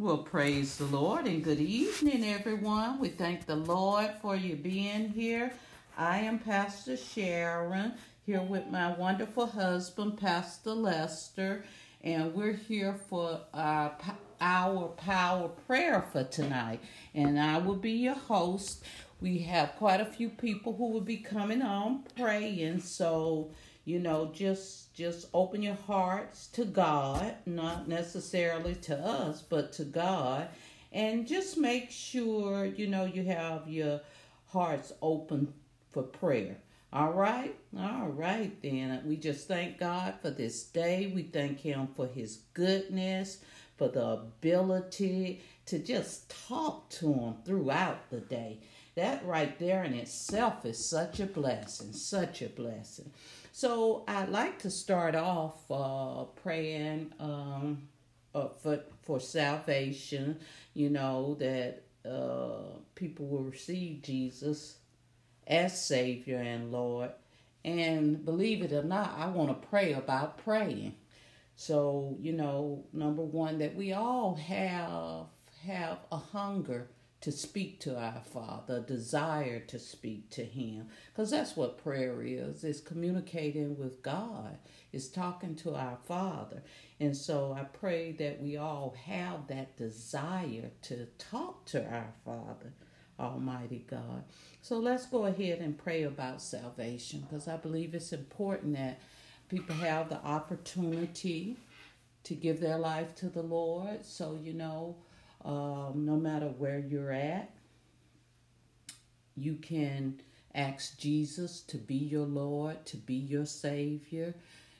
Well, praise the Lord and good evening, everyone. We thank the Lord for you being here. I am Pastor Sharon here with my wonderful husband, Pastor Lester, and we're here for uh, our, our power prayer for tonight. And I will be your host. We have quite a few people who will be coming on praying, so you know just just open your hearts to god not necessarily to us but to god. And just make sure you know you have your hearts open for prayer. All right? All right then. We just thank god for this day. We thank him for his goodness for the ability to just talk to him throughout the day. That right there in itself is such a blessing such a blessing so I'd like to start off uh, praying um, uh, for for salvation. You know that uh, people will receive Jesus as Savior and Lord. And believe it or not, I want to pray about praying. So you know, number one, that we all have have a hunger to speak to our Father, a desire to speak to Him. Because that's what prayer is. It's communicating with God. It's talking to our Father. And so I pray that we all have that desire to talk to our Father, Almighty God. So let's go ahead and pray about salvation because I believe it's important that people have the opportunity to give their life to the Lord. So, you know, um, no matter where you're at. You can ask Jesus to be your Lord, to be your Savior.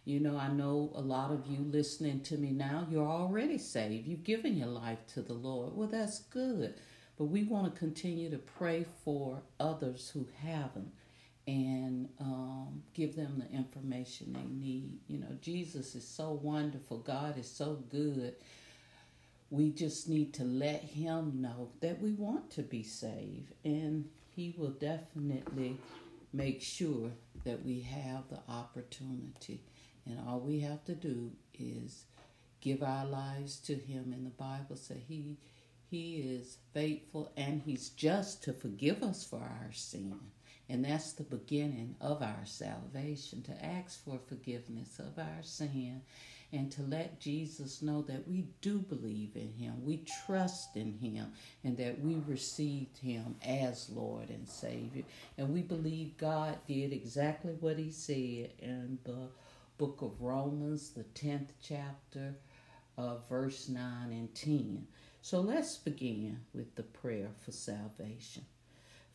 You know, I know a lot of you listening to me now, you're already saved. You've given your life to the Lord. Well, that's good. But we want to continue to pray for others who haven't and um, give them the information they need. You know, Jesus is so wonderful, God is so good we just need to let him know that we want to be saved and he will definitely make sure that we have the opportunity. And all we have to do is give our lives to him. And the bible says he he is faithful and he's just to forgive us for our sin. And that's the beginning of our salvation to ask for forgiveness of our sin and to let Jesus know that we do believe in him, we trust in him, and that we received him as Lord and Savior. And we believe God did exactly what he said in the book of Romans, the 10th chapter, uh, verse 9 and 10. So let's begin with the prayer for salvation.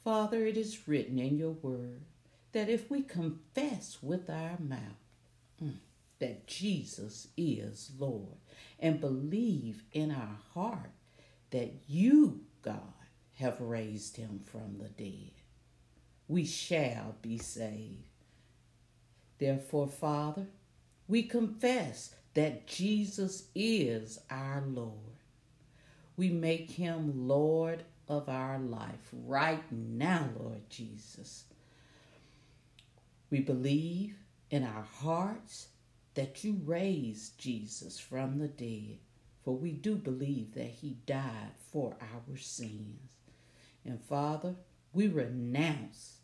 Father, it is written in your word that if we confess with our mouth, mm, that Jesus is Lord and believe in our heart that you, God, have raised him from the dead, we shall be saved. Therefore, Father, we confess that Jesus is our Lord. We make him Lord of our life right now, Lord Jesus. We believe in our hearts that you raised Jesus from the dead, for we do believe that he died for our sins. And Father, we renounce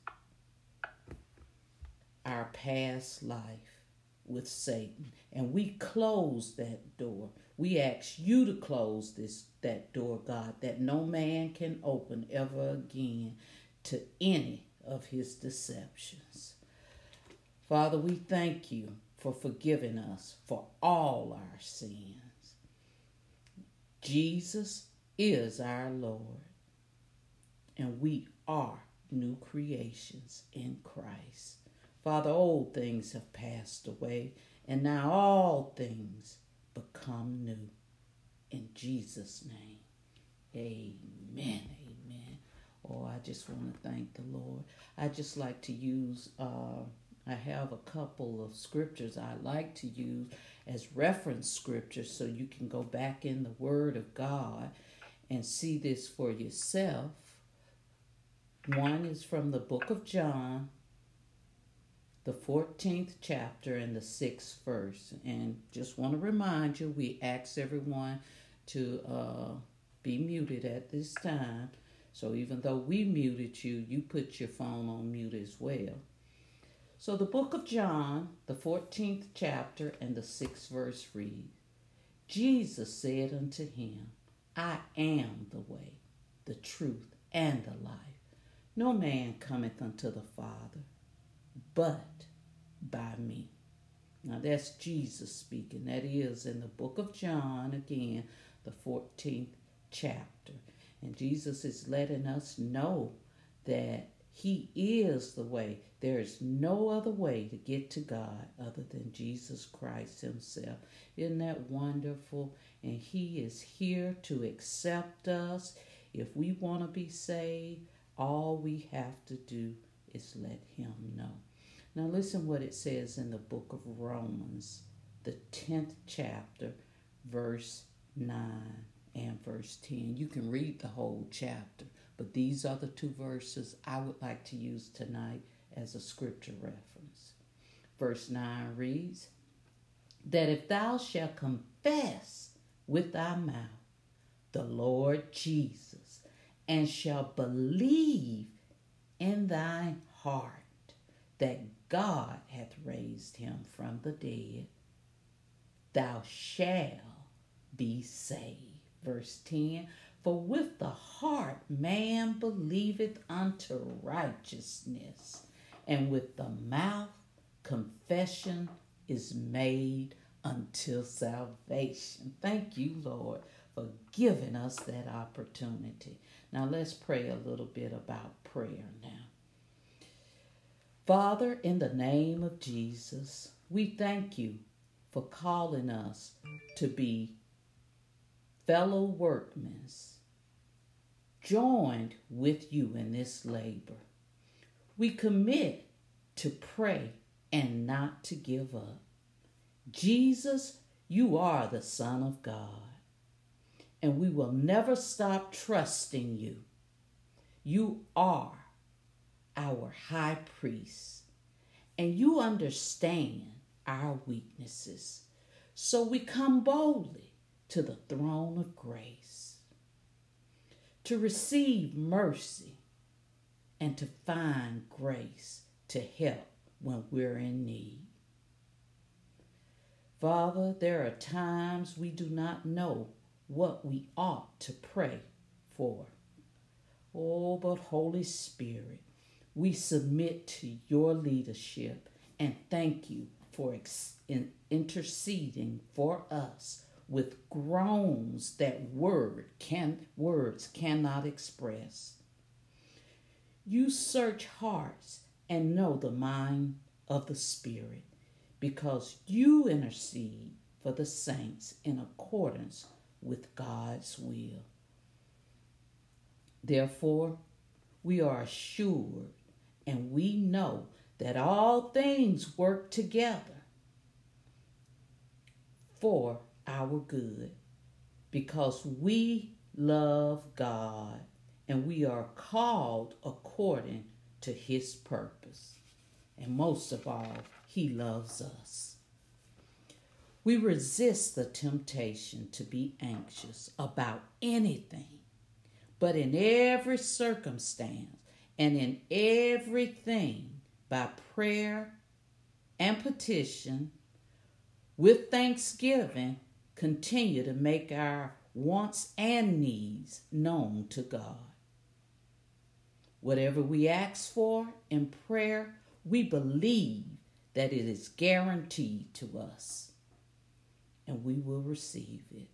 our past life with Satan and we close that door. We ask you to close this that door, God, that no man can open ever again to any of his deceptions. Father, we thank you for forgiving us for all our sins. Jesus is our Lord, and we are new creations in Christ. Father, old things have passed away, and now all things become new. In Jesus' name, amen. Amen. Oh, I just want to thank the Lord. I just like to use. Uh, I have a couple of scriptures I like to use as reference scriptures so you can go back in the Word of God and see this for yourself. One is from the book of John, the 14th chapter and the 6th verse. And just want to remind you, we ask everyone to uh, be muted at this time. So even though we muted you, you put your phone on mute as well. So the book of John, the 14th chapter and the 6th verse read Jesus said unto him, I am the way, the truth, and the life. No man cometh unto the Father but by me. Now that's Jesus speaking. That is in the book of John, again, the 14th chapter. And Jesus is letting us know that He is the way. There is no other way to get to God other than Jesus Christ Himself. Isn't that wonderful? And He is here to accept us. If we want to be saved, all we have to do is let Him know. Now, listen what it says in the book of Romans, the 10th chapter, verse 9 and verse 10. You can read the whole chapter, but these are the two verses I would like to use tonight as a scripture reference. Verse 9 reads, That if thou shalt confess with thy mouth the Lord Jesus, and shalt believe in thy heart that God hath raised him from the dead, thou shalt be saved. Verse 10 For with the heart man believeth unto righteousness, and with the mouth confession is made until salvation. Thank you, Lord, for giving us that opportunity. Now let's pray a little bit about prayer now. Father, in the name of Jesus, we thank you for calling us to be fellow workmen, joined with you in this labor. We commit to pray and not to give up. Jesus, you are the Son of God, and we will never stop trusting you. You are our high priest, and you understand our weaknesses. So we come boldly to the throne of grace to receive mercy and to find grace to help when we're in need. Father, there are times we do not know what we ought to pray for. Oh, but Holy Spirit, we submit to your leadership and thank you for ex- in interceding for us with groans that word can words cannot express. You search hearts and know the mind of the Spirit because you intercede for the saints in accordance with God's will. Therefore, we are assured and we know that all things work together for our good because we love God and we are called according to his purpose. And most of all, he loves us. We resist the temptation to be anxious about anything, but in every circumstance, and in everything by prayer and petition with thanksgiving continue to make our wants and needs known to God. Whatever we ask for in prayer, we believe that it is guaranteed to us and we will receive it.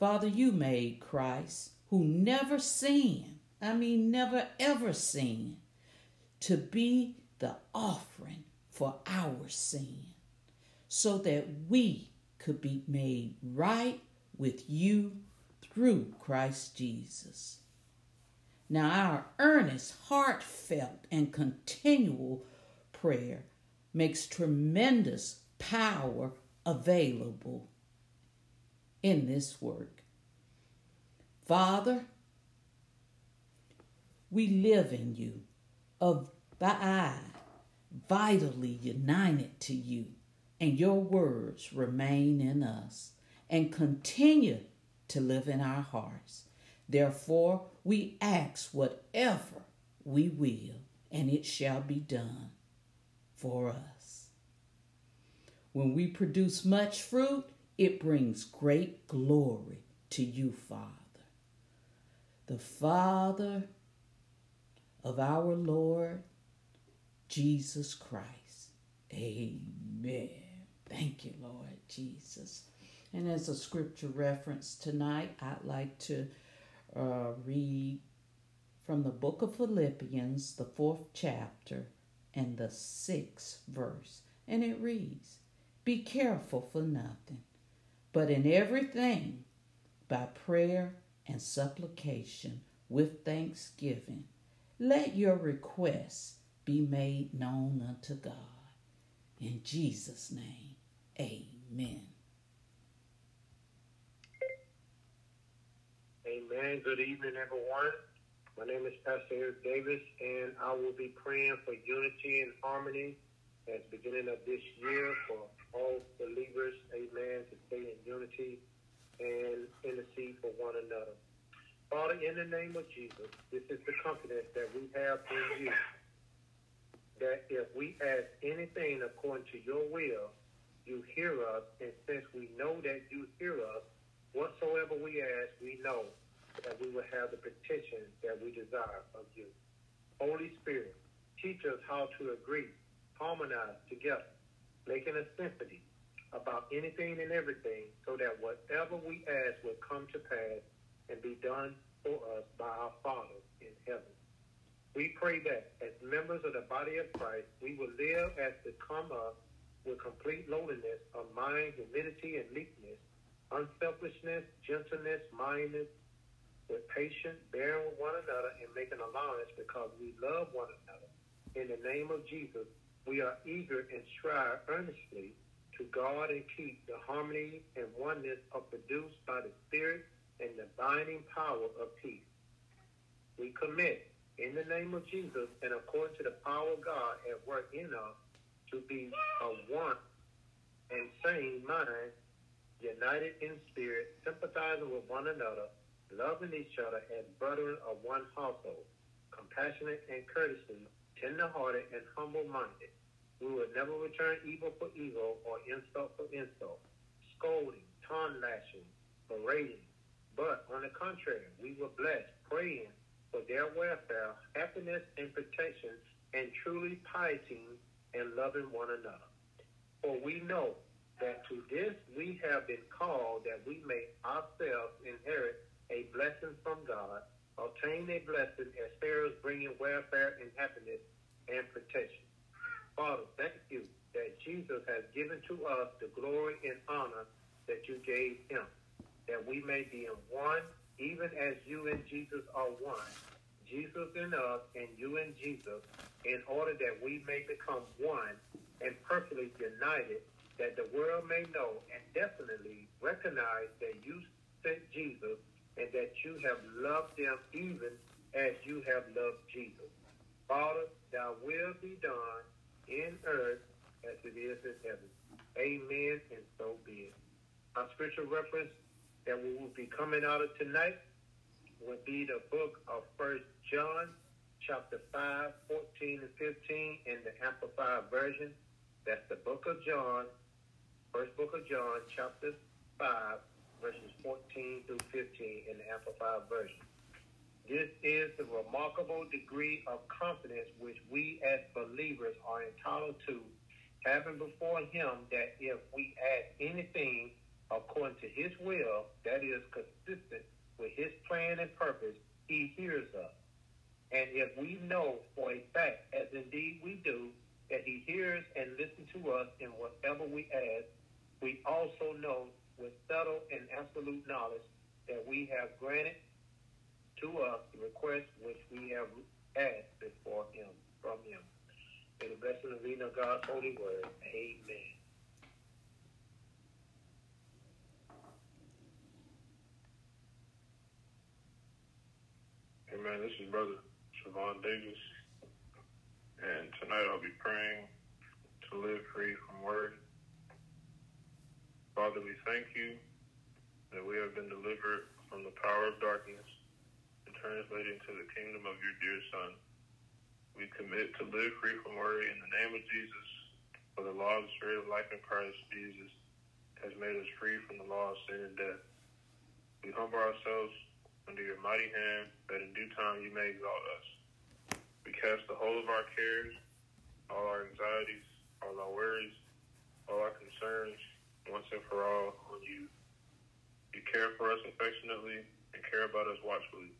Father, you made Christ who never sinned I mean, never ever seen, to be the offering for our sin, so that we could be made right with you through Christ Jesus. Now, our earnest, heartfelt, and continual prayer makes tremendous power available in this work. Father, we live in you, of the eye, vitally united to you, and your words remain in us and continue to live in our hearts. Therefore, we ask whatever we will, and it shall be done for us. When we produce much fruit, it brings great glory to you, Father. The Father of our Lord Jesus Christ. Amen. Thank you, Lord Jesus. And as a scripture reference tonight, I'd like to uh, read from the book of Philippians, the fourth chapter, and the sixth verse. And it reads Be careful for nothing, but in everything, by prayer and supplication, with thanksgiving, let your requests be made known unto God. In Jesus' name, amen. Amen. Good evening, everyone. My name is Pastor Eric Davis, and I will be praying for unity and harmony at the beginning of this year for all believers, amen, to stay in unity and intercede for one another. Father, in the name of Jesus, this is the confidence that we have in you that if we ask anything according to your will, you hear us. And since we know that you hear us, whatsoever we ask, we know that we will have the petition that we desire of you. Holy Spirit, teach us how to agree, harmonize together, making a symphony about anything and everything so that whatever we ask will come to pass and be done for us by our Father in heaven. We pray that as members of the body of Christ, we will live as to come up with complete lowliness of mind, humility, and meekness, unselfishness, gentleness, mindedness, with patience, bearing with one another, and making allowance because we love one another. In the name of Jesus, we are eager and strive earnestly to guard and keep the harmony and oneness of produced by the Spirit and the binding power of peace. We commit in the name of Jesus and according to the power of God at work in us to be of one and same mind, united in spirit, sympathizing with one another, loving each other as brethren of one household, compassionate and courteous, tender-hearted and humble-minded. We will never return evil for evil or insult for insult, scolding, tongue lashing, berating. But on the contrary, we will bless, praying, for their welfare, happiness, and protection, and truly piety and loving one another. For we know that to this we have been called that we may ourselves inherit a blessing from God, obtain a blessing as Pharaoh's bringing welfare and happiness and protection. Father, thank you that Jesus has given to us the glory and honor that you gave him, that we may be in one even as you and Jesus are one, Jesus in us and you and Jesus, in order that we may become one and perfectly united, that the world may know and definitely recognize that you sent Jesus and that you have loved them even as you have loved Jesus. Father, thy will be done in earth as it is in heaven. Amen, and so be it. Our scripture reference that we will be coming out of tonight would be the book of First John, chapter 5, 14 and 15 in the Amplified Version. That's the book of John, first book of John, chapter 5, verses 14 through 15 in the Amplified Version. This is the remarkable degree of confidence which we as believers are entitled to, having before Him that if we ask anything according to His will, that is consistent with His plan and purpose, He hears us. And if we know for a fact, as indeed we do, that He hears and listens to us in whatever we ask, we also know with subtle and absolute knowledge that we have granted to us the request which we have asked before Him, from Him. May the blessing of God's holy word. Amen. This is Brother Siobhan Davis. And tonight I'll be praying to live free from worry. Father, we thank you that we have been delivered from the power of darkness and translated into the kingdom of your dear Son. We commit to live free from worry in the name of Jesus, for the law of the Spirit of life in Christ Jesus has made us free from the law of sin and death. We humble ourselves under your mighty hand, that in due time you may exalt us. We cast the whole of our cares, all our anxieties, all our worries, all our concerns, once and for all, on you. You care for us affectionately and care about us watchfully.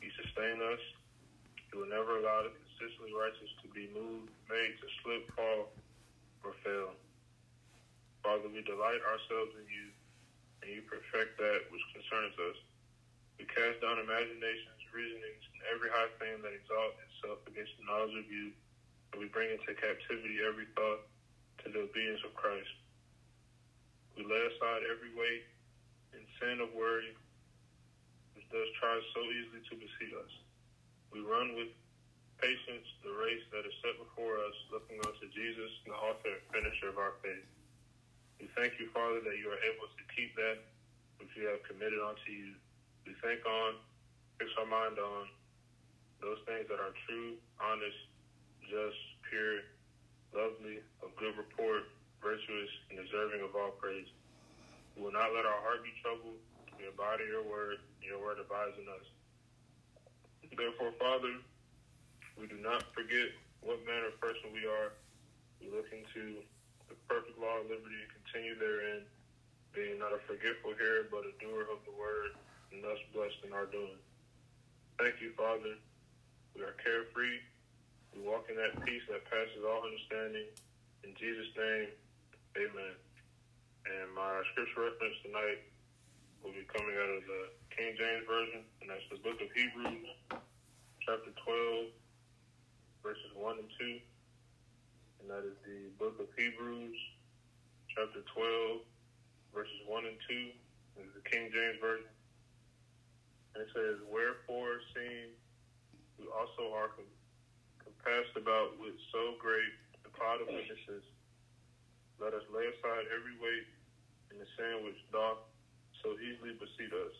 You sustain us. You will never allow the consistently righteous to be moved, made to slip, fall, or fail. Father, we delight ourselves in you, and you perfect that which concerns us. We cast down imaginations, reasonings, and every high thing that exalts itself against the knowledge of you, and we bring into captivity every thought to the obedience of Christ. We lay aside every weight and sin of worry, which does try so easily to beseech us. We run with patience the race that is set before us, looking unto Jesus, the author and finisher of our faith. We thank you, Father, that you are able to keep that which you have committed unto you. We think on, fix our mind on those things that are true, honest, just, pure, lovely, of good report, virtuous, and deserving of all praise. We will not let our heart be troubled. We abide your word, your word abides in us. Therefore, Father, we do not forget what manner of person we are. We look into the perfect law of liberty and continue therein, being not a forgetful hearer, but a doer of the word, and thus blessed in our doing. Thank you, Father. We are carefree. We walk in that peace that passes all understanding. In Jesus' name, amen. And my scripture reference tonight will be coming out of the King James Version, and that's the book of Hebrews, chapter 12, verses 1 and 2. And that is the book of Hebrews, chapter 12, verses 1 and 2. This is the King James Version. And it says, Wherefore, seeing we also are com- compassed about with so great a cloud of witnesses, let us lay aside every weight and the sin which doth so easily beseech us.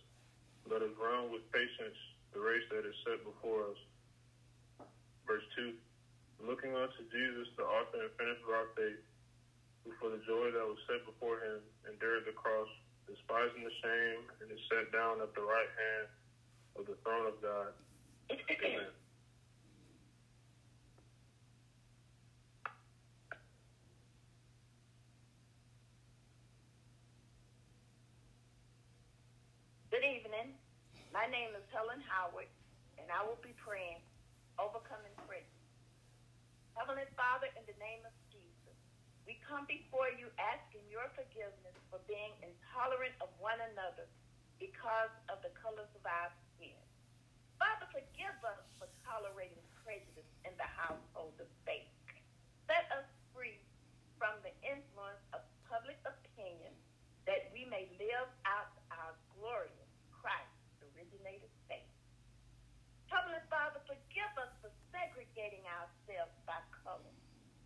Let us run with patience the race that is set before us. Verse 2 Looking unto Jesus, the author and finisher of our faith, who for the joy that was set before him endured the cross, despising the shame, and is set down at the right hand of the throne of God. Amen. Good evening. My name is Helen Howard, and I will be praying, overcoming prison. Heavenly Father, in the name of Jesus, we come before you asking your forgiveness for being intolerant of one another because of the colors of our. Father, forgive us for tolerating prejudice in the household of faith. Set us free from the influence of public opinion that we may live out our glorious Christ originated faith. Heavenly Father, forgive us for segregating ourselves by color,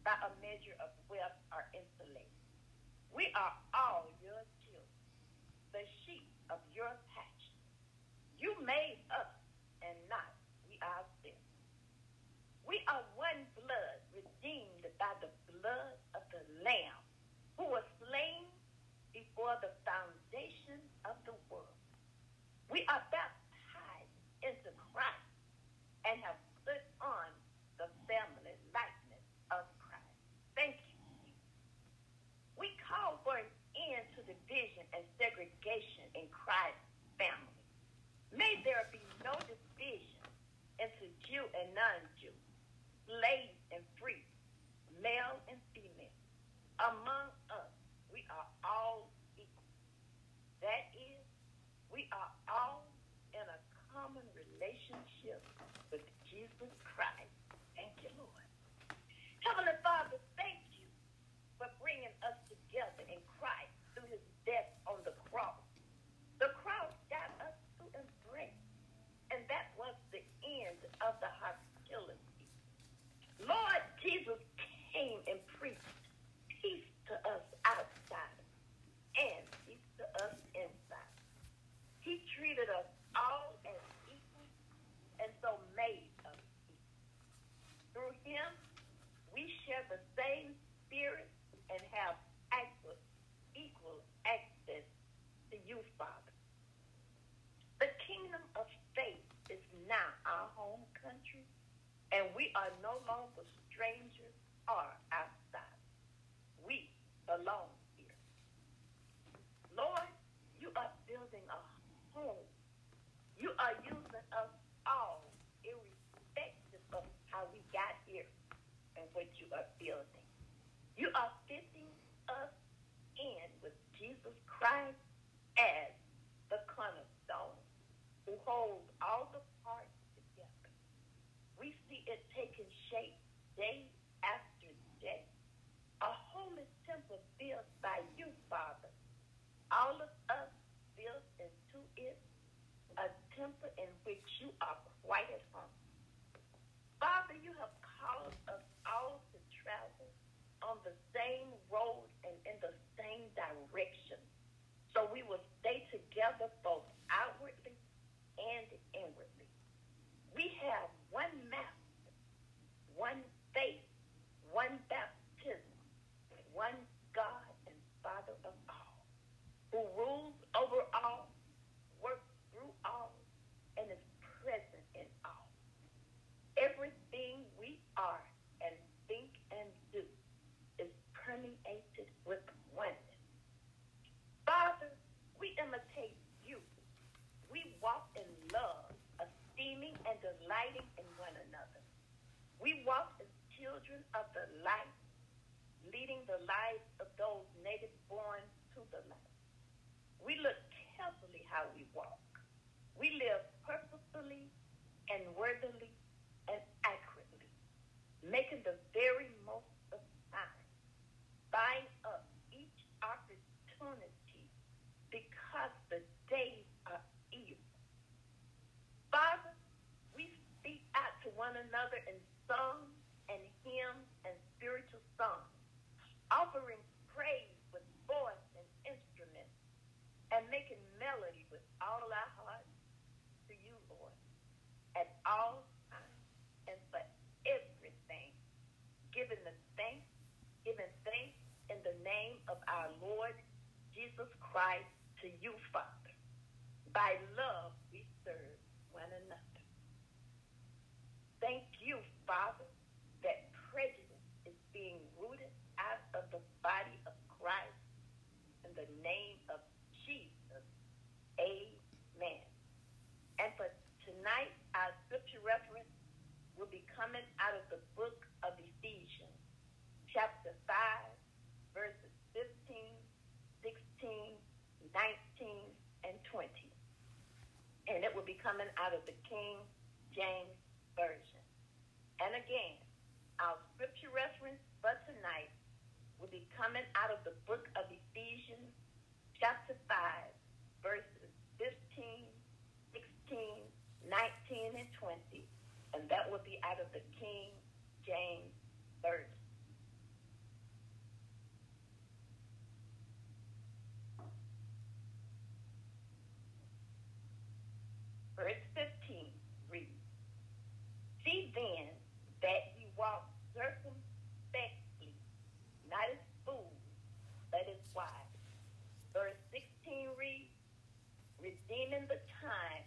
by a measure of wealth or intellect. We are all your children, the sheep of your pasture. You made us and not we ourselves. We are one blood, redeemed by the blood of the Lamb, who was slain before the foundation of the world. We are baptized into Christ and have put on the family likeness of Christ. Thank you. We call for an end to division and segregation in Christ's family. May there be no division into Jew and non-Jew, slave and free, male and female. Among us, we are all we are all in a common relationship with Jesus Christ. Thank you, Lord. Heavenly Father, thank you for bringing us together in Christ through his death on the cross. The cross got us to embrace, and that was the end of the hostility. Lord Jesus came and preached peace to us outside and peace to us inside. Him, we share the same spirit and have access, equal access to you, Father. The kingdom of faith is now our home country, and we are no longer strangers or outside. We belong here. Lord, you are building a home. You are using us all, irrespective of how we got here and what you are building. You are fitting us in with Jesus Christ as the cornerstone who holds all the parts together. We see it taking shape day after day. A holy temple built by you, Father. All of us built into it a temple in which you are quite at home. Father, you have called us all to travel on the same road and in the same direction. So we will stay together both outwardly and inwardly. We have one master, one faith, one baptism, one God and Father of all, who rules over all, works through all, and is present in all. Everything we are and think and do is permeated with oneness. Father, we imitate you. We walk in love, esteeming and delighting in one another. We walk as children of the light, leading the lives of those native born to the light. We look carefully how we walk. We live purposefully and worthily and accurately, making the very most of time, buying up each opportunity because the days are evil. Father, we speak out to one another in songs and hymns and spiritual songs, offering praise with voice and instruments, and making melody with all our hearts to you, Lord, at all times and for everything, giving the thanks, giving thanks in the name of our Lord Jesus Christ to you, Father. By love we serve one another. Thank you, Father, that prejudice is being rooted out of the body of Christ in the name of Jesus. Amen. And for tonight, our scripture reference will be coming out of the book of Ephesians, chapter 5, verses 15, 16, 19, and 20. And it will be coming out of the King James Version. And again, our scripture reference for tonight will be coming out of the book of Ephesians, chapter 5, verses 15, 16, 19, and 20. And that will be out of the King James Version. Verse 15 reads, See then that ye walk circumspectly, not as fools, but as wise. Verse 16 reads, Redeeming the time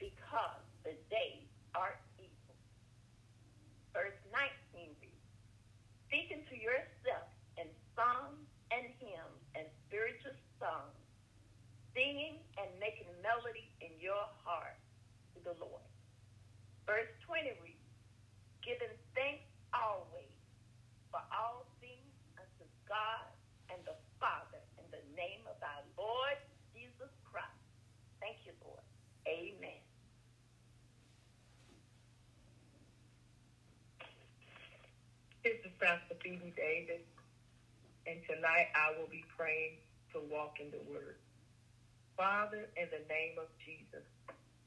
because the days are evil. Verse 19 reads, Speaking to yourself in psalms and hymns and spiritual songs, singing and making melody in your heart to the Lord. Verse 20 reads, Giving thanks always for all things unto God and the Father in the name of our Lord Jesus Christ. Thank you, Lord. Amen. This is Pastor Phoebe Davis, and tonight I will be praying to walk in the Word. Father, in the name of Jesus,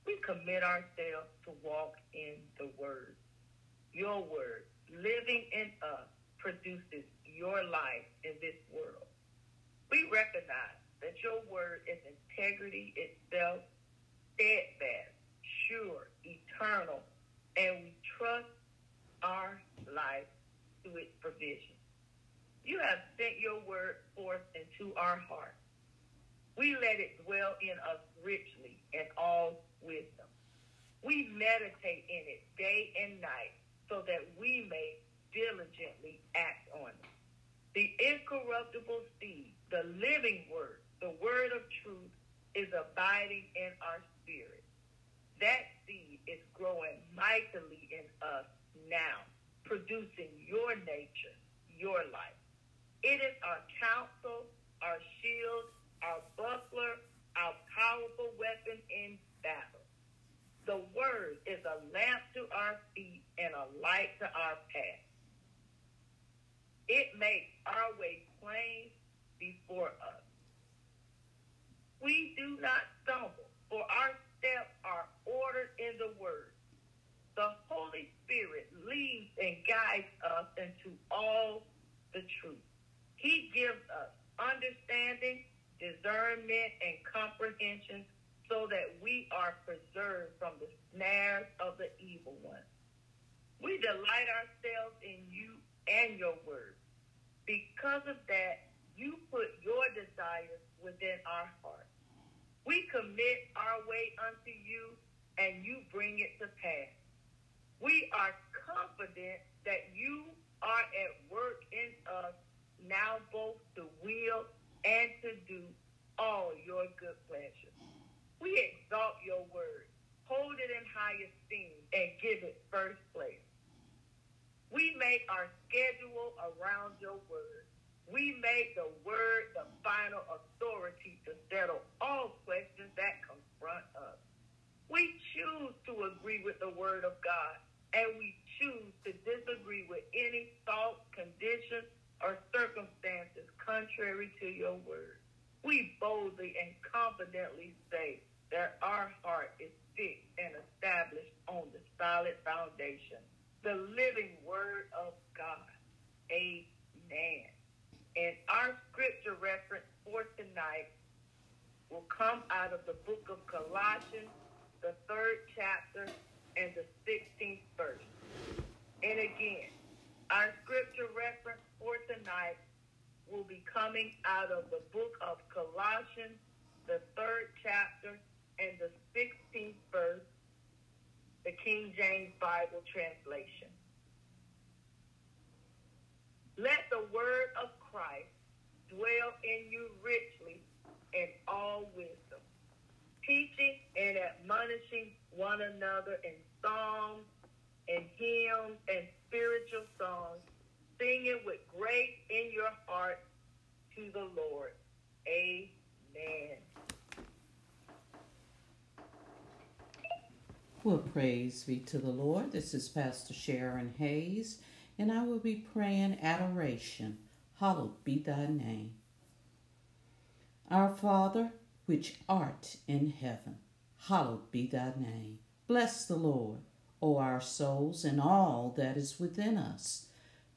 we commit ourselves to walk in the Word. Your Word, living in us, produces your life in this world. We recognize that your Word is integrity itself, steadfast, sure, eternal, and we trust our life to its provision. You have sent your word forth into our hearts. We let it dwell in us richly in all wisdom. We meditate in it day and night so that we may diligently act on it. The incorruptible seed, the living word, the word of truth is abiding in our spirit. That seed is growing mightily in us now, producing your nature, your life. It is our counsel, our shield, our buckler, coming out of the book of Colossians, the third chapter and the 16th verse the King James Bible translation. Let the word of Christ dwell in you richly in all wisdom, teaching and admonishing one another in psalms and hymns and spiritual songs, singing with grace in your heart to the Lord. Amen. Well, praise be to the Lord. This is Pastor Sharon Hayes, and I will be praying adoration. Hallowed be thy name. Our Father, which art in heaven, hallowed be thy name. Bless the Lord, O our souls, and all that is within us.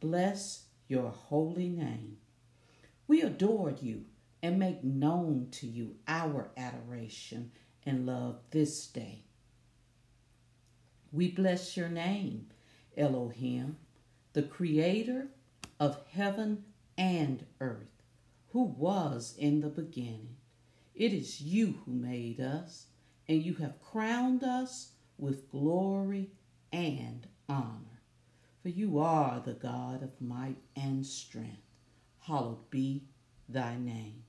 Bless your holy name. We adore you and make known to you our adoration and love this day. We bless your name, Elohim, the creator of heaven and earth, who was in the beginning. It is you who made us, and you have crowned us with glory and honor. For you are the God of might and strength. Hallowed be thy name.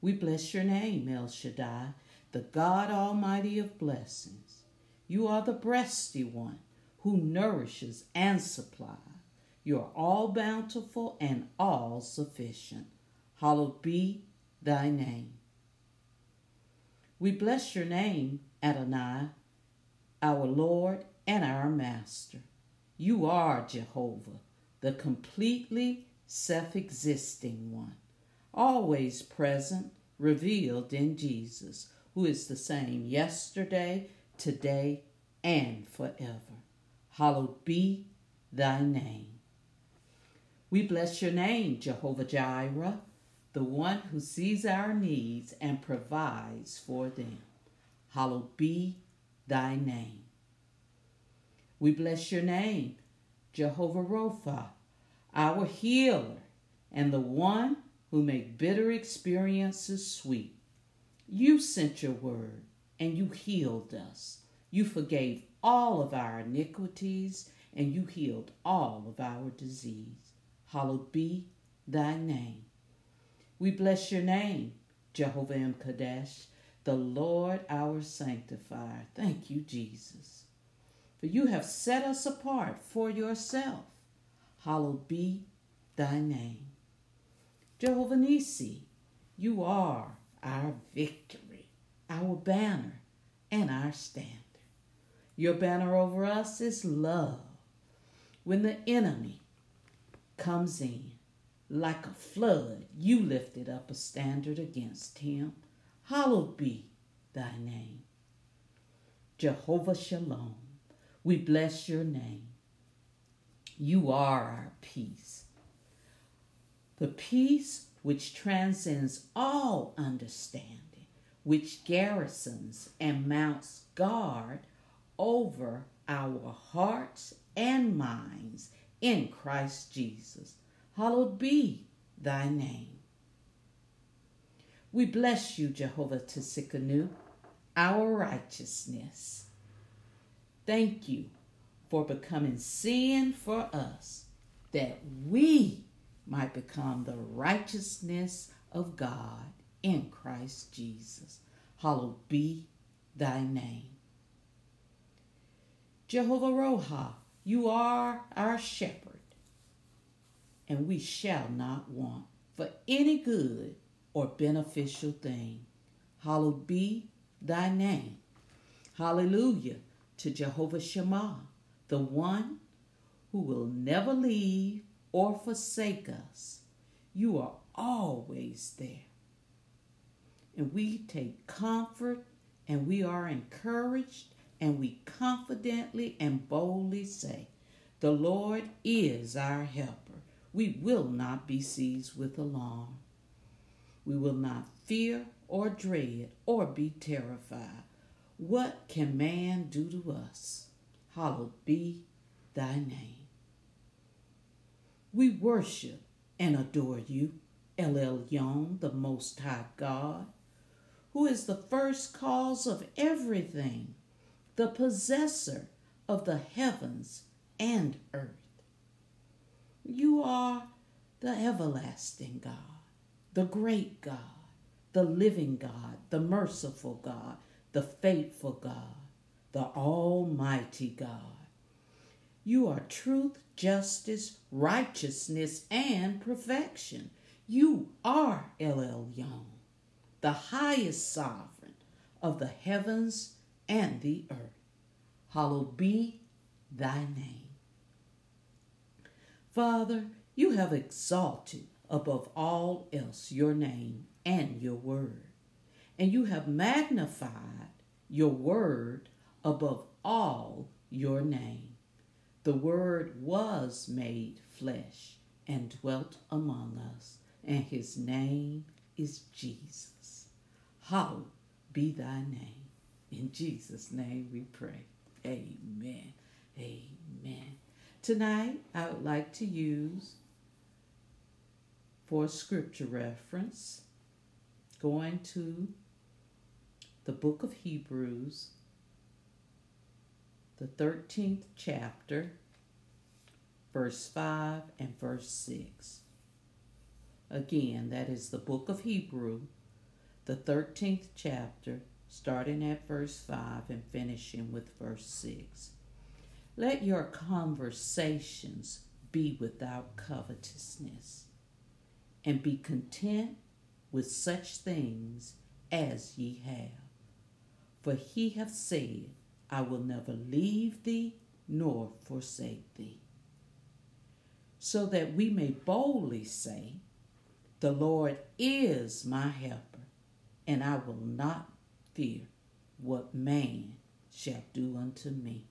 We bless your name, El Shaddai, the God Almighty of blessings. You are the breasty one who nourishes and supplies. You are all bountiful and all sufficient. Hallowed be thy name. We bless your name, Adonai, our Lord and our Master. You are Jehovah, the completely self existing one, always present, revealed in Jesus, who is the same yesterday, today, and forever. Hallowed be thy name. We bless your name, Jehovah Jireh, the one who sees our needs and provides for them. Hallowed be thy name. We bless your name, Jehovah Rapha, our healer, and the one who make bitter experiences sweet. You sent your word and you healed us. You forgave all of our iniquities and you healed all of our disease. Hallowed be thy name. We bless your name, Jehovah M'Kaddesh, the Lord our sanctifier. Thank you, Jesus. For you have set us apart for yourself. Hallowed be thy name. Jehovah Nissi, you are our victory, our banner, and our standard. Your banner over us is love. When the enemy comes in like a flood, you lifted up a standard against him. Hallowed be thy name. Jehovah Shalom, we bless your name. You are our peace. The peace which transcends all understanding, which garrisons and mounts guard over our hearts and minds in Christ Jesus. Hallowed be thy name. We bless you, Jehovah Tsidkenu, our righteousness. Thank you for becoming sin for us, that we might become the righteousness of God in Christ Jesus. Hallowed be thy name. Jehovah Roha, you are our shepherd, and we shall not want for any good or beneficial thing. Hallowed be thy name. Hallelujah to Jehovah Shammah, the one who will never leave or forsake us. You are always there. And we take comfort and we are encouraged and we confidently and boldly say, The Lord is our helper. We will not be seized with alarm. We will not fear or dread or be terrified. What can man do to us? Hallowed be thy name. We worship and adore you, El Elyon, the Most High God, who is the first cause of everything the possessor of the heavens and earth. You are the everlasting God, the great God, the living God, the merciful God, the faithful God, the almighty God. You are truth, justice, righteousness, and perfection. You are El Elyon, the highest sovereign of the heavens and the earth. Hallowed be thy name. Father, you have exalted above all else your name and your word, and you have magnified your word above all your name. The word was made flesh and dwelt among us, and his name is Jesus. Hallowed be thy name. In Jesus' name we pray. Amen. Amen. Tonight, I would like to use for scripture reference going to the book of Hebrews, the 13th chapter, verse 5 and verse 6. Again, that is the book of Hebrew, the 13th chapter, starting at verse 5 and finishing with verse 6. Let your conversations be without covetousness, and be content with such things as ye have. For he hath said, I will never leave thee nor forsake thee. So that we may boldly say, The Lord is my helper, and I will not fear what man shall do unto me.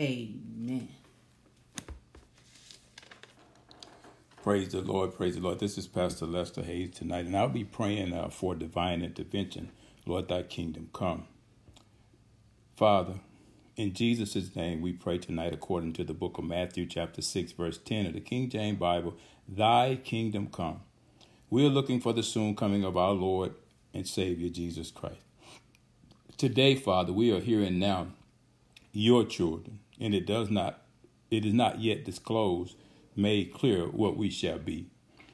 Amen. Praise the Lord, praise the Lord. This is Pastor Lester Hayes tonight, and I'll be praying uh, for divine intervention. Lord, thy kingdom come. Father, In Jesus' name, we pray tonight according to the book of Matthew, chapter 6, verse 10 of the King James Bible Thy kingdom come. We are looking for the soon coming of our Lord and Savior Jesus Christ. Today, Father, we are hearing now your children, and it does not, it is not yet disclosed, made clear what we shall be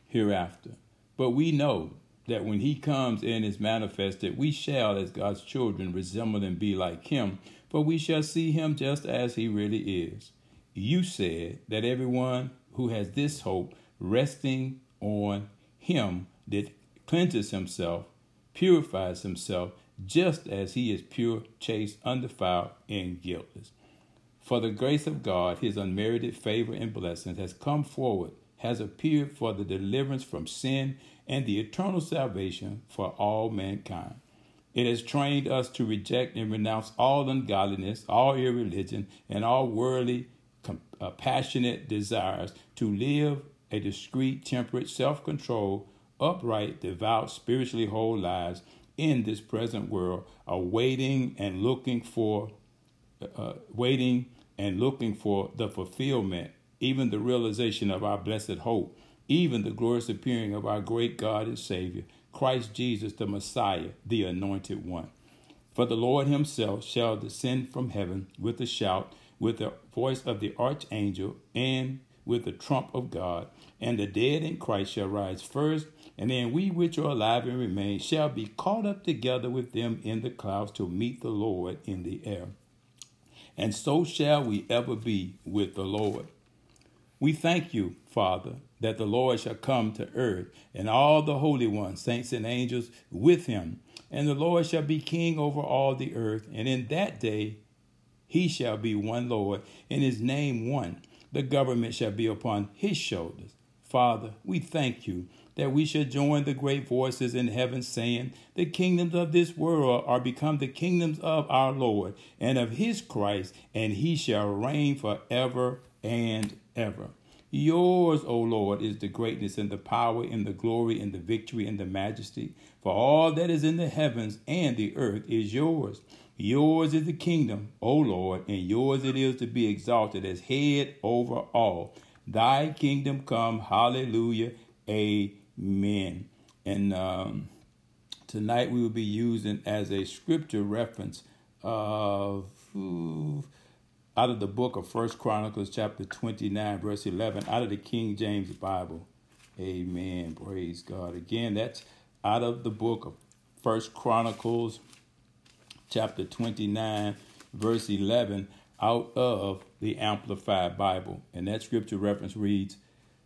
hereafter. But we know that when he comes and is manifested, we shall, as God's children, resemble and be like him, for we shall see him just as he really is. You said that everyone who has this hope resting on him that cleanses himself, purifies himself, just as he is pure, chaste, undefiled, and guiltless. For the grace of God, his unmerited favor and blessings, has come forward, has appeared for the deliverance from sin and the eternal salvation for all mankind. It has trained us to reject and renounce all ungodliness, all irreligion, and all worldly, uh, passionate desires to live a discreet, temperate, self controlled, upright, devout, spiritually whole lives in this present world, awaiting and looking for, uh, waiting and looking for the fulfillment, even the realization of our blessed hope even the glorious appearing of our great God and Savior, Christ Jesus, the Messiah, the Anointed One. For the Lord himself shall descend from heaven with a shout, with the voice of the archangel, and with the trump of God. And the dead in Christ shall rise first, and then we which are alive and remain shall be caught up together with them in the clouds to meet the Lord in the air. And so shall we ever be with the Lord. We thank you, Father, that the Lord shall come to earth, and all the holy ones, saints and angels, with him. And the Lord shall be king over all the earth, and in that day he shall be one Lord, and his name one. The government shall be upon his shoulders. Father, we thank you that we shall join the great voices in heaven saying, The kingdoms of this world are become the kingdoms of our Lord and of his Christ, and he shall reign forever and ever. Yours, O Lord, is the greatness and the power and the glory and the victory and the majesty. For all that is in the heavens and the earth is yours. Yours is the kingdom, O Lord, and yours it is to be exalted as head over all. Thy kingdom come. Hallelujah. Amen. And um, tonight we will be using as a scripture reference of. Uh, out of the book of First Chronicles, chapter 29, verse 11, out of the King James Bible. Amen. Praise God. Again, that's out of the book of First Chronicles, chapter 29, verse 11, out of the Amplified Bible. And that scripture reference reads,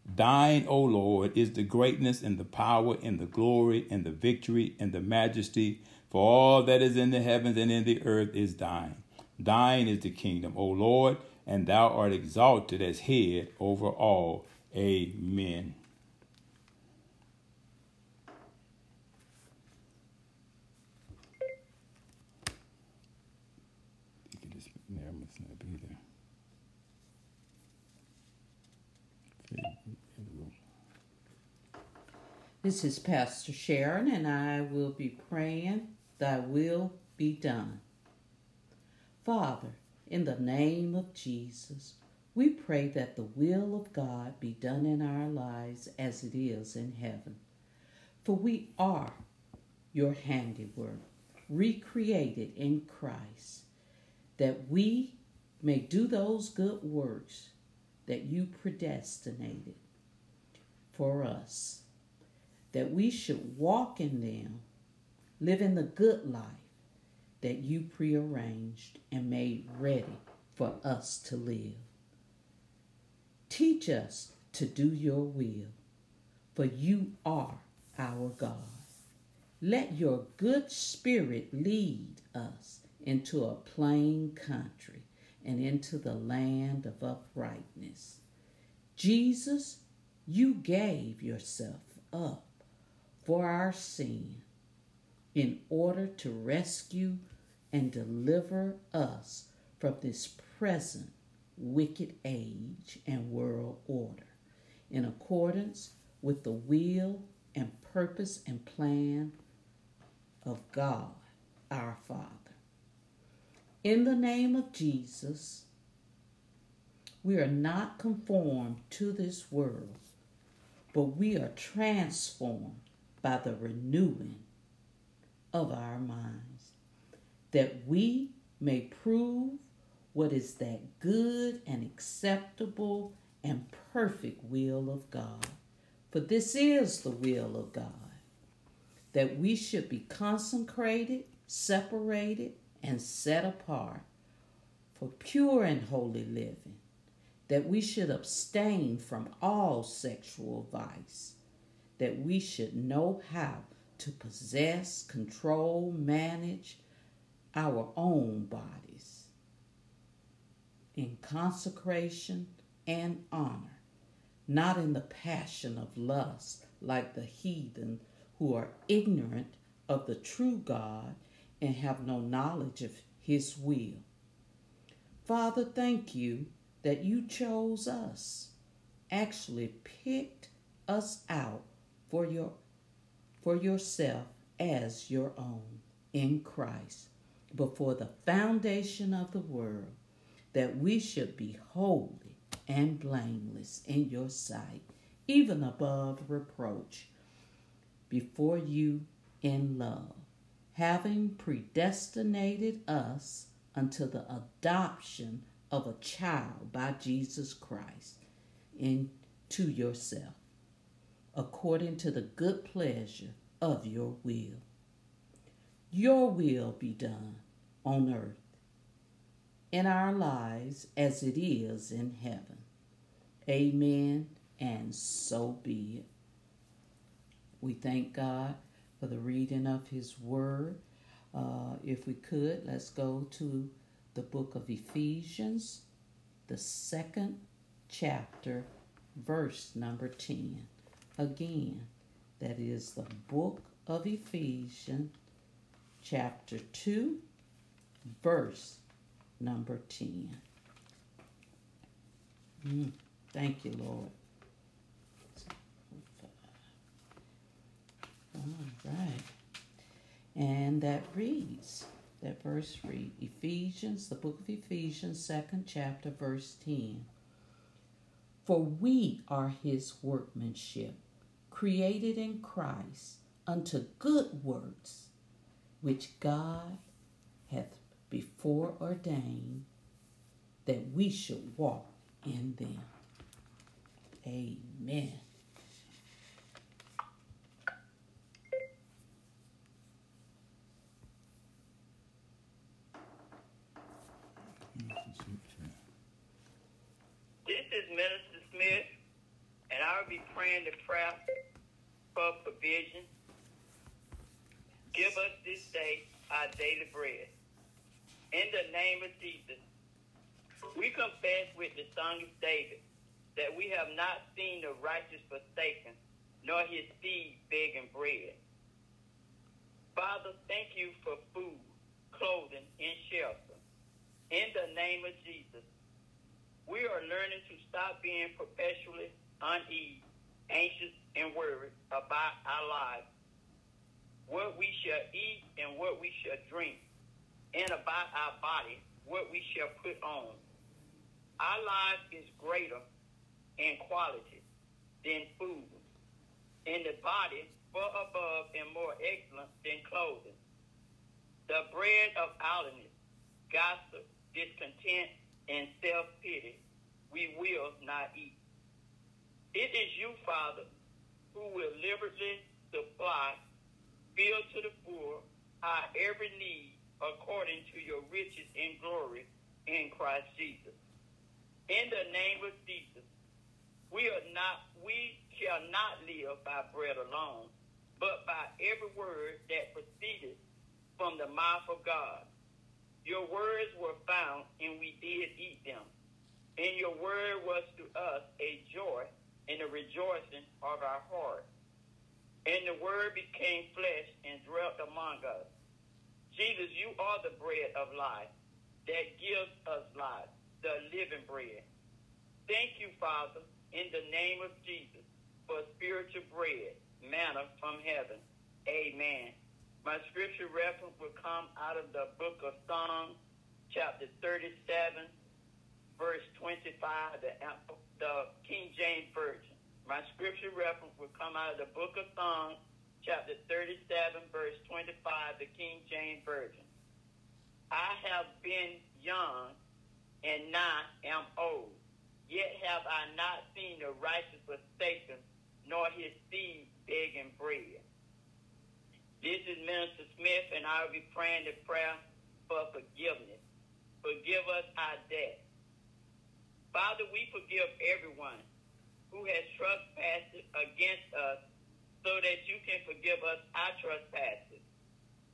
Thine, O Lord, is the greatness and the power and the glory and the victory and the majesty, for all that is in the heavens and in the earth is thine. Thine is the kingdom, O Lord, and thou art exalted as head over all. Amen. This is Pastor Sharon, and I will be praying, Thy will be done. Father, in the name of Jesus, we pray that the will of God be done in our lives as it is in heaven. For we are your handiwork, recreated in Christ, that we may do those good works that you predestinated for us, that we should walk in them, live in the good life that you prearranged and made ready for us to live. Teach us to do your will, for you are our God. Let your good spirit lead us into a plain country and into the land of uprightness. Jesus, you gave yourself up for our sin in order to rescue and deliver us from this present wicked age and world order in accordance with the will and purpose and plan of God our Father. In the name of Jesus, we are not conformed to this world, but we are transformed by the renewing of our minds, that we may prove what is that good and acceptable and perfect will of God. For this is the will of God, that we should be consecrated, separated, and set apart for pure and holy living, that we should abstain from all sexual vice, that we should know how to possess, control, manage our own bodies in consecration and honor, not in the passion of lust like the heathen who are ignorant of the true God and have no knowledge of his will. Father, thank you that you chose us, actually picked us out for your for yourself as your own in Christ before the foundation of the world, that we should be holy and blameless in your sight, even above reproach, before you in love, having predestinated us unto the adoption of a child by Jesus Christ into yourself according to the good pleasure of your will. Your will be done on earth in our lives as it is in heaven. Amen, and so be it. We thank God for the reading of His Word. Uh, if we could, let's go to the book of Ephesians, the second chapter, verse number 10. Again, that is the book of Ephesians, chapter 2, verse number 10. Mm, thank you, Lord. All right. And that reads, that verse read, Ephesians, the book of Ephesians, second chapter, verse 10. For we are his workmanship created in Christ unto good works, which God hath before ordained that we should walk in them. Amen. This is Minister Smith, and I'll be praying the prayer for provision. Give us this day our daily bread. In the name of Jesus, we confess with the song of David that we have not seen the righteous forsaken, nor his seed begging bread. Father, thank you for food, clothing, and shelter. In the name of Jesus, we are learning to stop being perpetually uneasy, anxious, and worried about our lives, what we shall eat and what we shall drink, and about our body, what we shall put on. Our life is greater in quality than food, and the body far above and more excellent than clothing. The bread of idleness, gossip, discontent, and self-pity we will not eat. It is you, Father, who will liberally supply, fill to the full, our every need according to your riches and glory in Christ Jesus. In the name of Jesus, we are not we shall not live by bread alone, but by every word that proceeded from the mouth of God. Your words were found, and we did eat them. And your word was to us a joy and the rejoicing of our heart. And the word became flesh and dwelt among us. Jesus, you are the bread of life that gives us life, the living bread. Thank you, Father, in the name of Jesus, for spiritual bread, manna from heaven. Amen. My scripture reference will come out of the book of Psalms, chapter 37, verse 25, the, the King James Version. My scripture reference will come out of the book of Psalms, chapter 37, verse 25, the King James Version. I have been young and now am old, yet have I not seen the righteous forsaken, nor his seed begging bread. This is Minister Smith, and I will be praying the prayer for forgiveness. Forgive us our debt. Father, we forgive everyone who has trespassed against us so that you can forgive us our trespasses.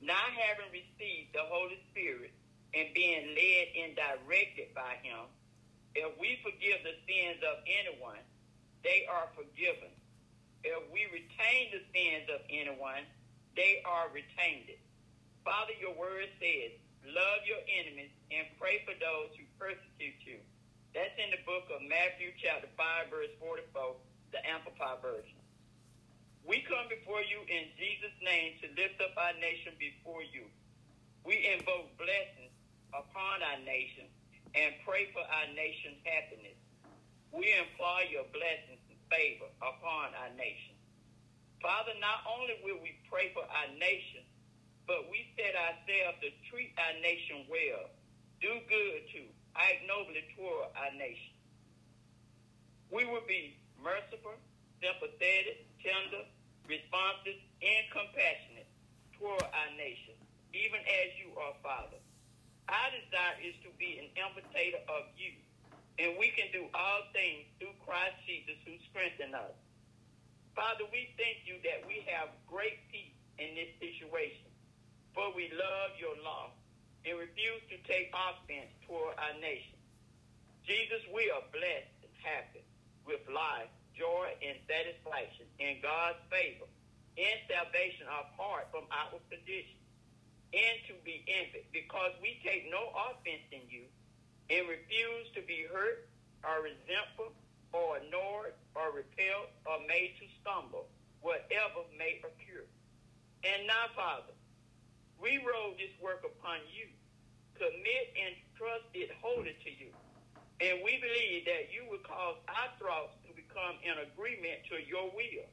Not having received the Holy Spirit and being led and directed by him, if we forgive the sins of anyone, they are forgiven. If we retain the sins of anyone, they are retained. Father, your word says, love your enemies and pray for those who persecute you. That's in the book of Matthew chapter 5, verse 44, the Amplified Version. We come before you in Jesus' name to lift up our nation before you. We invoke blessings upon our nation and pray for our nation's happiness. We implore your blessings and favor upon our nation. Father, not only will we pray for our nation, but we set ourselves to treat our nation well, do good to, act nobly toward our nation. We will be merciful, sympathetic, tender, responsive, and compassionate toward our nation, even as you are, Father. Our desire is to be an imitator of you, and we can do all things through Christ Jesus who strengthens us. Father, we thank you that we have great peace in this situation for we love your law and refuse to take offense toward our nation. Jesus, we are blessed and happy with life, joy, and satisfaction in God's favor and salvation apart from our condition and to be envied because we take no offense in you and refuse to be hurt or resentful or ignored or repelled or made to stumble, whatever may occur. And now, Father, we roll this work upon you. Commit and trust it wholly to you. And we believe that you will cause our thoughts to become in agreement to your will.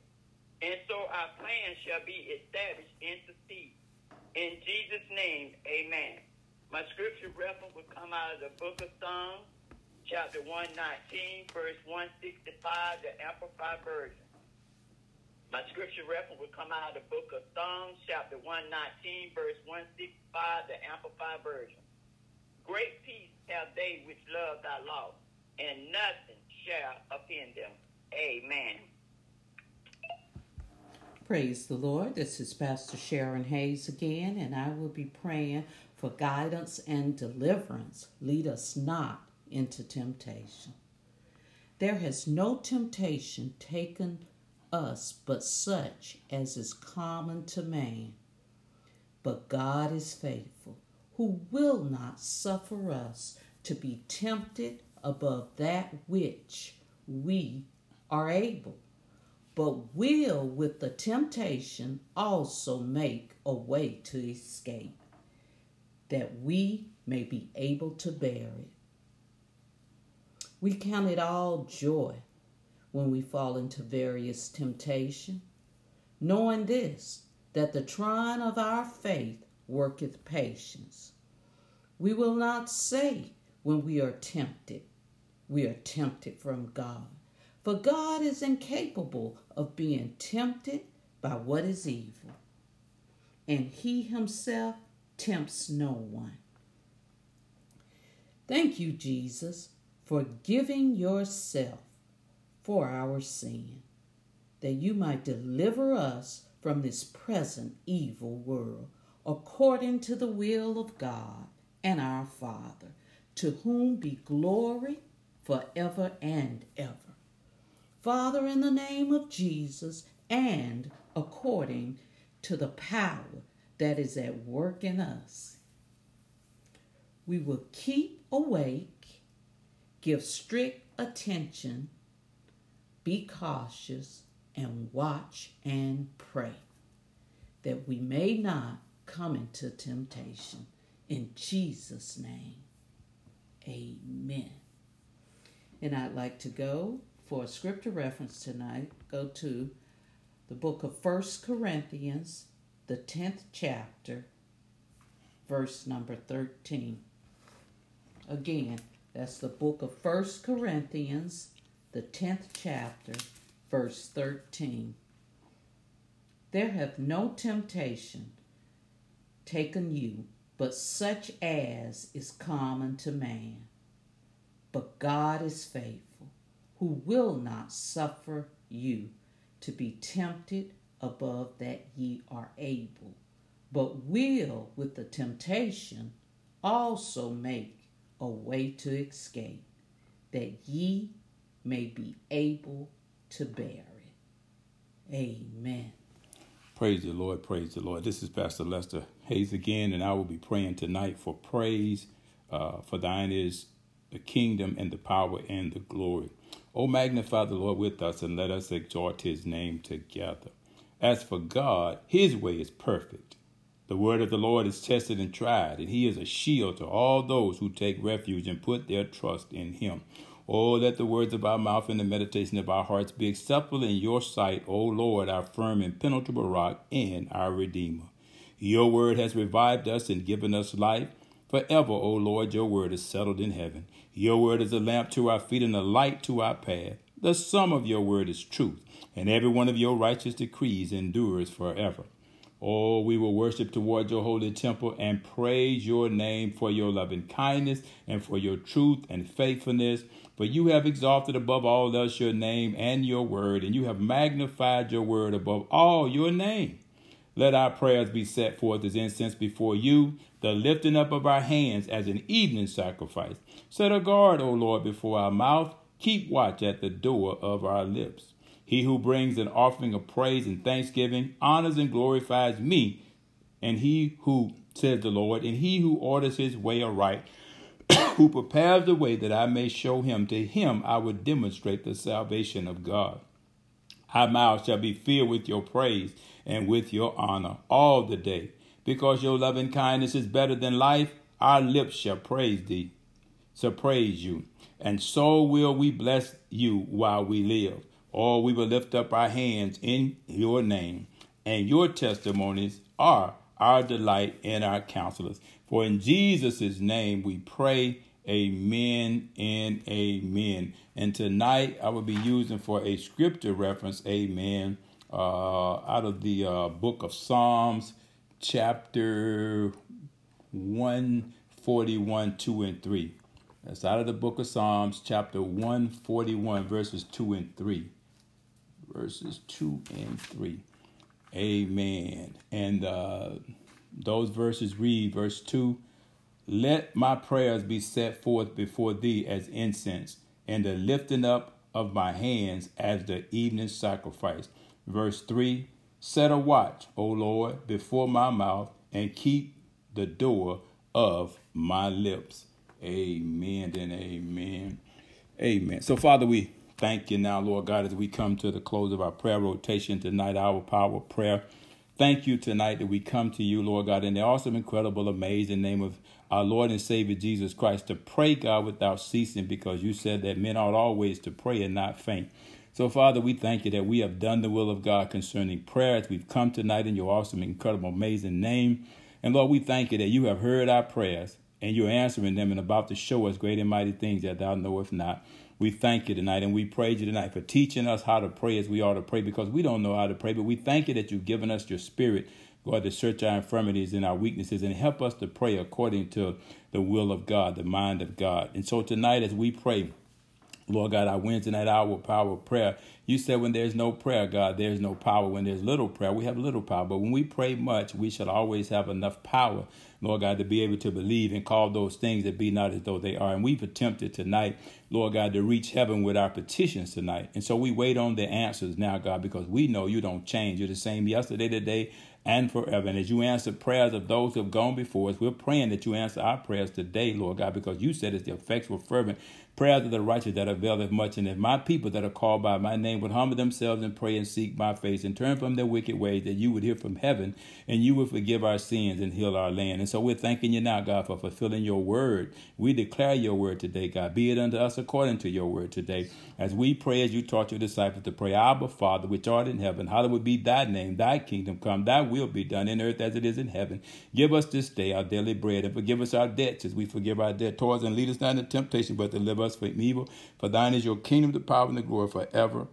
And so our plan shall be established and succeed. In Jesus' name, amen. My scripture reference will come out of the book of Psalms, chapter 119, verse 165, the Amplified Version. My scripture reference will come out of the book of Psalms, chapter 119, verse 165, the Amplified Version. Great peace have they which love thy law, and nothing shall offend them. Amen. Praise the Lord. This is Pastor Sharon Hayes again, and I will be praying for guidance and deliverance. Lead us not into temptation. There has no temptation taken us but such as is common to man. But God is faithful, who will not suffer us to be tempted above that which we are able, but will with the temptation also make a way to escape, that we may be able to bear it. We count it all joy when we fall into various temptation, knowing this, that the trying of our faith worketh patience. We will not say when we are tempted, we are tempted from God. For God is incapable of being tempted by what is evil, and He Himself tempts no one. Thank you, Jesus, for giving yourself for our sin, that you might deliver us from this present evil world, according to the will of God and our Father, to whom be glory forever and ever. Father, in the name of Jesus, and according to the power that is at work in us, we will keep awake, give strict attention be cautious and watch and pray that we may not come into temptation. In Jesus' name, Amen. And I'd like to go for a scripture reference tonight. Go to the book of First Corinthians, the 10th chapter, verse number 13. Again, that's the book of First Corinthians, the 10th chapter, verse 13. There hath no temptation taken you, but such as is common to man. But God is faithful, who will not suffer you to be tempted above that ye are able, but will with the temptation also make a way to escape, that ye may be able to bear it. Amen. Praise the Lord, praise the Lord. This is Pastor Lester Hayes again, and I will be praying tonight for praise. Uh, for thine is the kingdom and the power and the glory. Oh, magnify the Lord with us and let us exalt his name together. As for God, his way is perfect. The word of the Lord is tested and tried, and he is a shield to all those who take refuge and put their trust in him. Oh, let the words of our mouth and the meditation of our hearts be acceptable in your sight, O Lord, our firm and penetrable rock and our Redeemer. Your word has revived us and given us life. Forever, O Lord, your word is settled in heaven. Your word is a lamp to our feet and a light to our path. The sum of your word is truth, and every one of your righteous decrees endures forever. Oh, we will worship toward your holy temple and praise your name for your loving kindness and for your truth and faithfulness. For you have exalted above all else your name and your word, and you have magnified your word above all your name. Let our prayers be set forth as incense before you, the lifting up of our hands as an evening sacrifice. Set a guard, O Lord, before our mouth. Keep watch at the door of our lips. He who brings an offering of praise and thanksgiving honors and glorifies me. And he who, says the Lord, and he who orders his way aright, who prepares the way that I may show him, to him I will demonstrate the salvation of God. Our mouth shall be filled with your praise and with your honor all the day. Because your loving kindness is better than life, our lips shall praise thee, shall praise you. And so will we bless you while we live or we will lift up our hands in your name. And your testimonies are our delight and our counselors. For in Jesus' name we pray, amen and amen. And tonight I will be using for a scripture reference, amen, uh, out of the uh, book of Psalms, chapter 141, 2 and 3. That's out of the book of Psalms, chapter 141, verses 2 and 3 verses 2 and 3. Amen. And uh, those verses read, verse 2 Let my prayers be set forth before thee as incense, and the lifting up of my hands as the evening sacrifice. Verse 3 Set a watch, O Lord, before my mouth, and keep the door of my lips. Amen and amen. Amen. So, Father, we Thank you now, Lord God, as we come to the close of our prayer rotation tonight, our power prayer. Thank you tonight that we come to you, Lord God, in the awesome, incredible, amazing name of our Lord and Savior Jesus Christ to pray, God, without ceasing, because you said that men ought always to pray and not faint. So, Father, we thank you that we have done the will of God concerning prayer as we've come tonight in your awesome, incredible, amazing name. And Lord, we thank you that you have heard our prayers and you're answering them and about to show us great and mighty things that thou knowest not. We thank you tonight and we praise you tonight for teaching us how to pray as we ought to pray because we don't know how to pray, but we thank you that you've given us your spirit, God, to search our infirmities and our weaknesses and help us to pray according to the will of God, the mind of God. And so tonight, as we pray, Lord God, our Wednesday night hour with power of prayer. You said when there's no prayer, God, there's no power. When there's little prayer, we have little power. But when we pray much, we shall always have enough power Lord God, to be able to believe and call those things that be not as though they are. And we've attempted tonight, Lord God, to reach heaven with our petitions tonight. And so we wait on the answers now, God, because we know you don't change. You're the same yesterday, today, and forever. And as you answer prayers of those who have gone before us, we're praying that you answer our prayers today, Lord God, because you said it's the effectual, fervent prayers of the righteous that availeth much. And if my people that are called by my name would humble themselves and pray and seek my face and turn from their wicked ways, that you would hear from heaven and you would forgive our sins and heal our land. And so we're thanking you now, God, for fulfilling your word. We declare your word today, God. Be it unto us according to your word today. As we pray, as you taught your disciples to pray, Abba, Father, which art in heaven, hallowed be thy name, thy kingdom come, thy will be done in earth as it is in heaven. Give us this day our daily bread and forgive us our debts as we forgive our debtors and lead us not into temptation, but deliver us from evil. For thine is your kingdom, the power, and the glory forever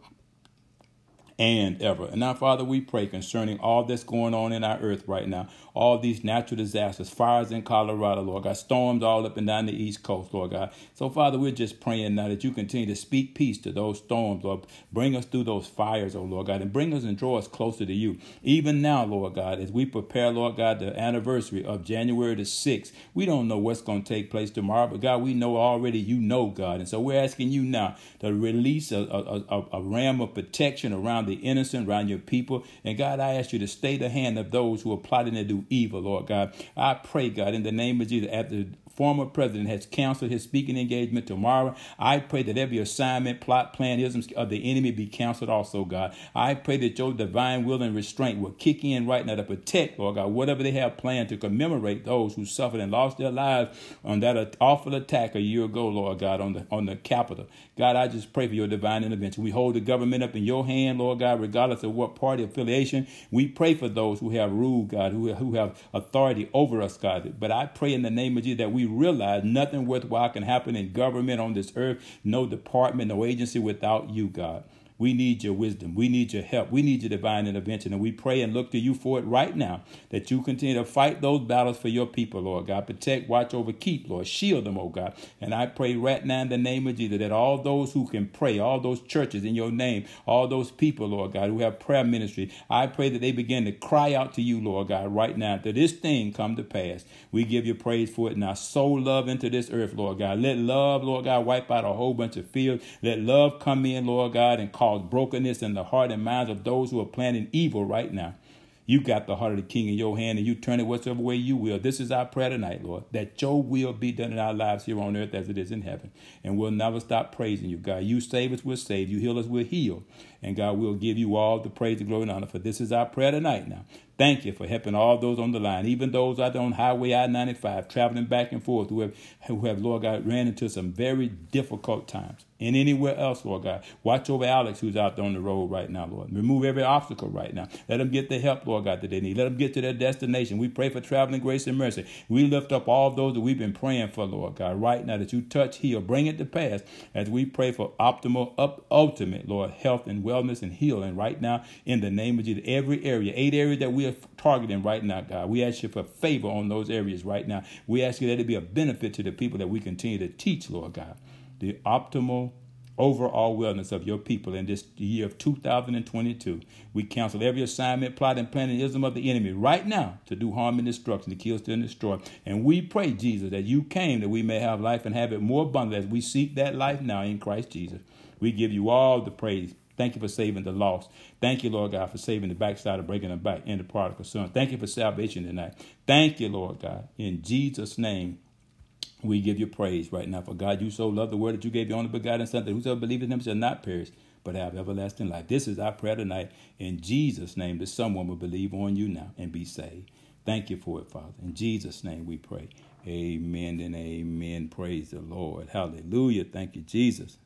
and ever. And now, Father, we pray concerning all that's going on in our earth right now, all these natural disasters, fires in Colorado, Lord God, storms all up and down the East Coast, Lord God. So, Father, we're just praying now that you continue to speak peace to those storms, Lord. Bring us through those fires, oh Lord God, and bring us and draw us closer to you. Even now, Lord God, as we prepare, Lord God, the anniversary of January the 6th, we don't know what's going to take place tomorrow, but God, we know already you know, God. And so we're asking you now to release a, a, a, a ram of protection around the innocent, around your people. And God, I ask you to stay the hand of those who are plotting to do evil, Lord God. I pray, God, in the name of Jesus, after former president has canceled his speaking engagement tomorrow. I pray that every assignment, plot, plan, isms of the enemy be canceled also, God. I pray that your divine will and restraint will kick in right now to protect, Lord God, whatever they have planned to commemorate those who suffered and lost their lives on that awful attack a year ago, Lord God, on the on the Capitol. God, I just pray for your divine intervention. We hold the government up in your hand, Lord God, regardless of what party affiliation. We pray for those who have rule, God, who, who have authority over us, God. But I pray in the name of Jesus that we realize nothing worthwhile can happen in government on this earth, no department, no agency without you, God. We need your wisdom. We need your help. We need your divine intervention. And we pray and look to you for it right now that you continue to fight those battles for your people, Lord God. Protect, watch over, keep, Lord. Shield them, oh God. And I pray right now in the name of Jesus that all those who can pray, all those churches in your name, all those people, Lord God, who have prayer ministry, I pray that they begin to cry out to you, Lord God, right now, that this thing come to pass. We give you praise for it now. Sow love into this earth, Lord God. Let love, Lord God, wipe out a whole bunch of fears. Let love come in, Lord God, and cause cause brokenness in the heart and minds of those who are planning evil right now. You got the heart of the king in your hand and you turn it whatever way you will. This is our prayer tonight, Lord, that your will be done in our lives here on earth as it is in heaven. And we'll never stop praising you, God. You save us, we'll save. You heal us, we'll heal. And God, we'll give you all the praise, the glory, and honor. For this is our prayer tonight now. Thank you for helping all those on the line, even those out on Highway I 95, traveling back and forth, who have, who have, Lord God, ran into some very difficult times. And anywhere else, Lord God. Watch over Alex, who's out there on the road right now, Lord. Remove every obstacle right now. Let them get the help, Lord God, that they need. Let them get to their destination. We pray for traveling grace and mercy. We lift up all those that we've been praying for, Lord God, right now, that you touch, heal, bring it to pass as we pray for optimal, up, ultimate, Lord, health and wellness and healing right now in the name of Jesus. Every area, eight areas that we are targeting right now, God. We ask you for favor on those areas right now. We ask you that it be a benefit to the people that we continue to teach, Lord God. The optimal overall wellness of your people in this year of 2022. We cancel every assignment, plot, and plan and ism of the enemy right now to do harm and destruction, to kill, steal, and destroy. And we pray, Jesus, that you came that we may have life and have it more abundantly as we seek that life now in Christ Jesus. We give you all the praise. Thank you for saving the lost. Thank you, Lord God, for saving the backside of breaking them back in the prodigal son. Thank you for salvation tonight. Thank you, Lord God. In Jesus' name, we give you praise right now. For God, you so loved the word that you gave your only begotten Son, that whosoever believes in him shall not perish, but have everlasting life. This is our prayer tonight. In Jesus' name, that someone will believe on you now and be saved. Thank you for it, Father. In Jesus' name we pray. Amen and amen. Praise the Lord. Hallelujah. Thank you, Jesus.